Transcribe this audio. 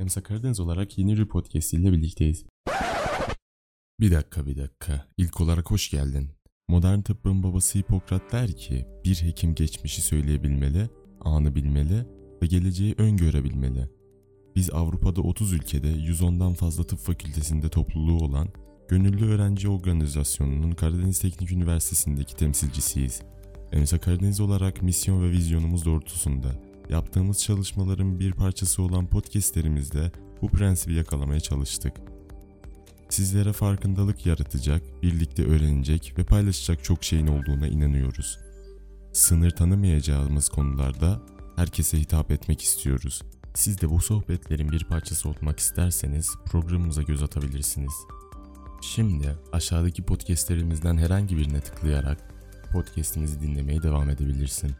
Emsa Karadeniz olarak yeni bir podcast ile birlikteyiz. Bir dakika bir dakika. İlk olarak hoş geldin. Modern tıbbın babası Hipokrat der ki bir hekim geçmişi söyleyebilmeli, anı bilmeli ve geleceği öngörebilmeli. Biz Avrupa'da 30 ülkede 110'dan fazla tıp fakültesinde topluluğu olan Gönüllü Öğrenci Organizasyonu'nun Karadeniz Teknik Üniversitesi'ndeki temsilcisiyiz. Emsa Karadeniz olarak misyon ve vizyonumuz doğrultusunda yaptığımız çalışmaların bir parçası olan podcastlerimizde bu prensibi yakalamaya çalıştık. Sizlere farkındalık yaratacak, birlikte öğrenecek ve paylaşacak çok şeyin olduğuna inanıyoruz. Sınır tanımayacağımız konularda herkese hitap etmek istiyoruz. Siz de bu sohbetlerin bir parçası olmak isterseniz programımıza göz atabilirsiniz. Şimdi aşağıdaki podcastlerimizden herhangi birine tıklayarak podcastimizi dinlemeye devam edebilirsin.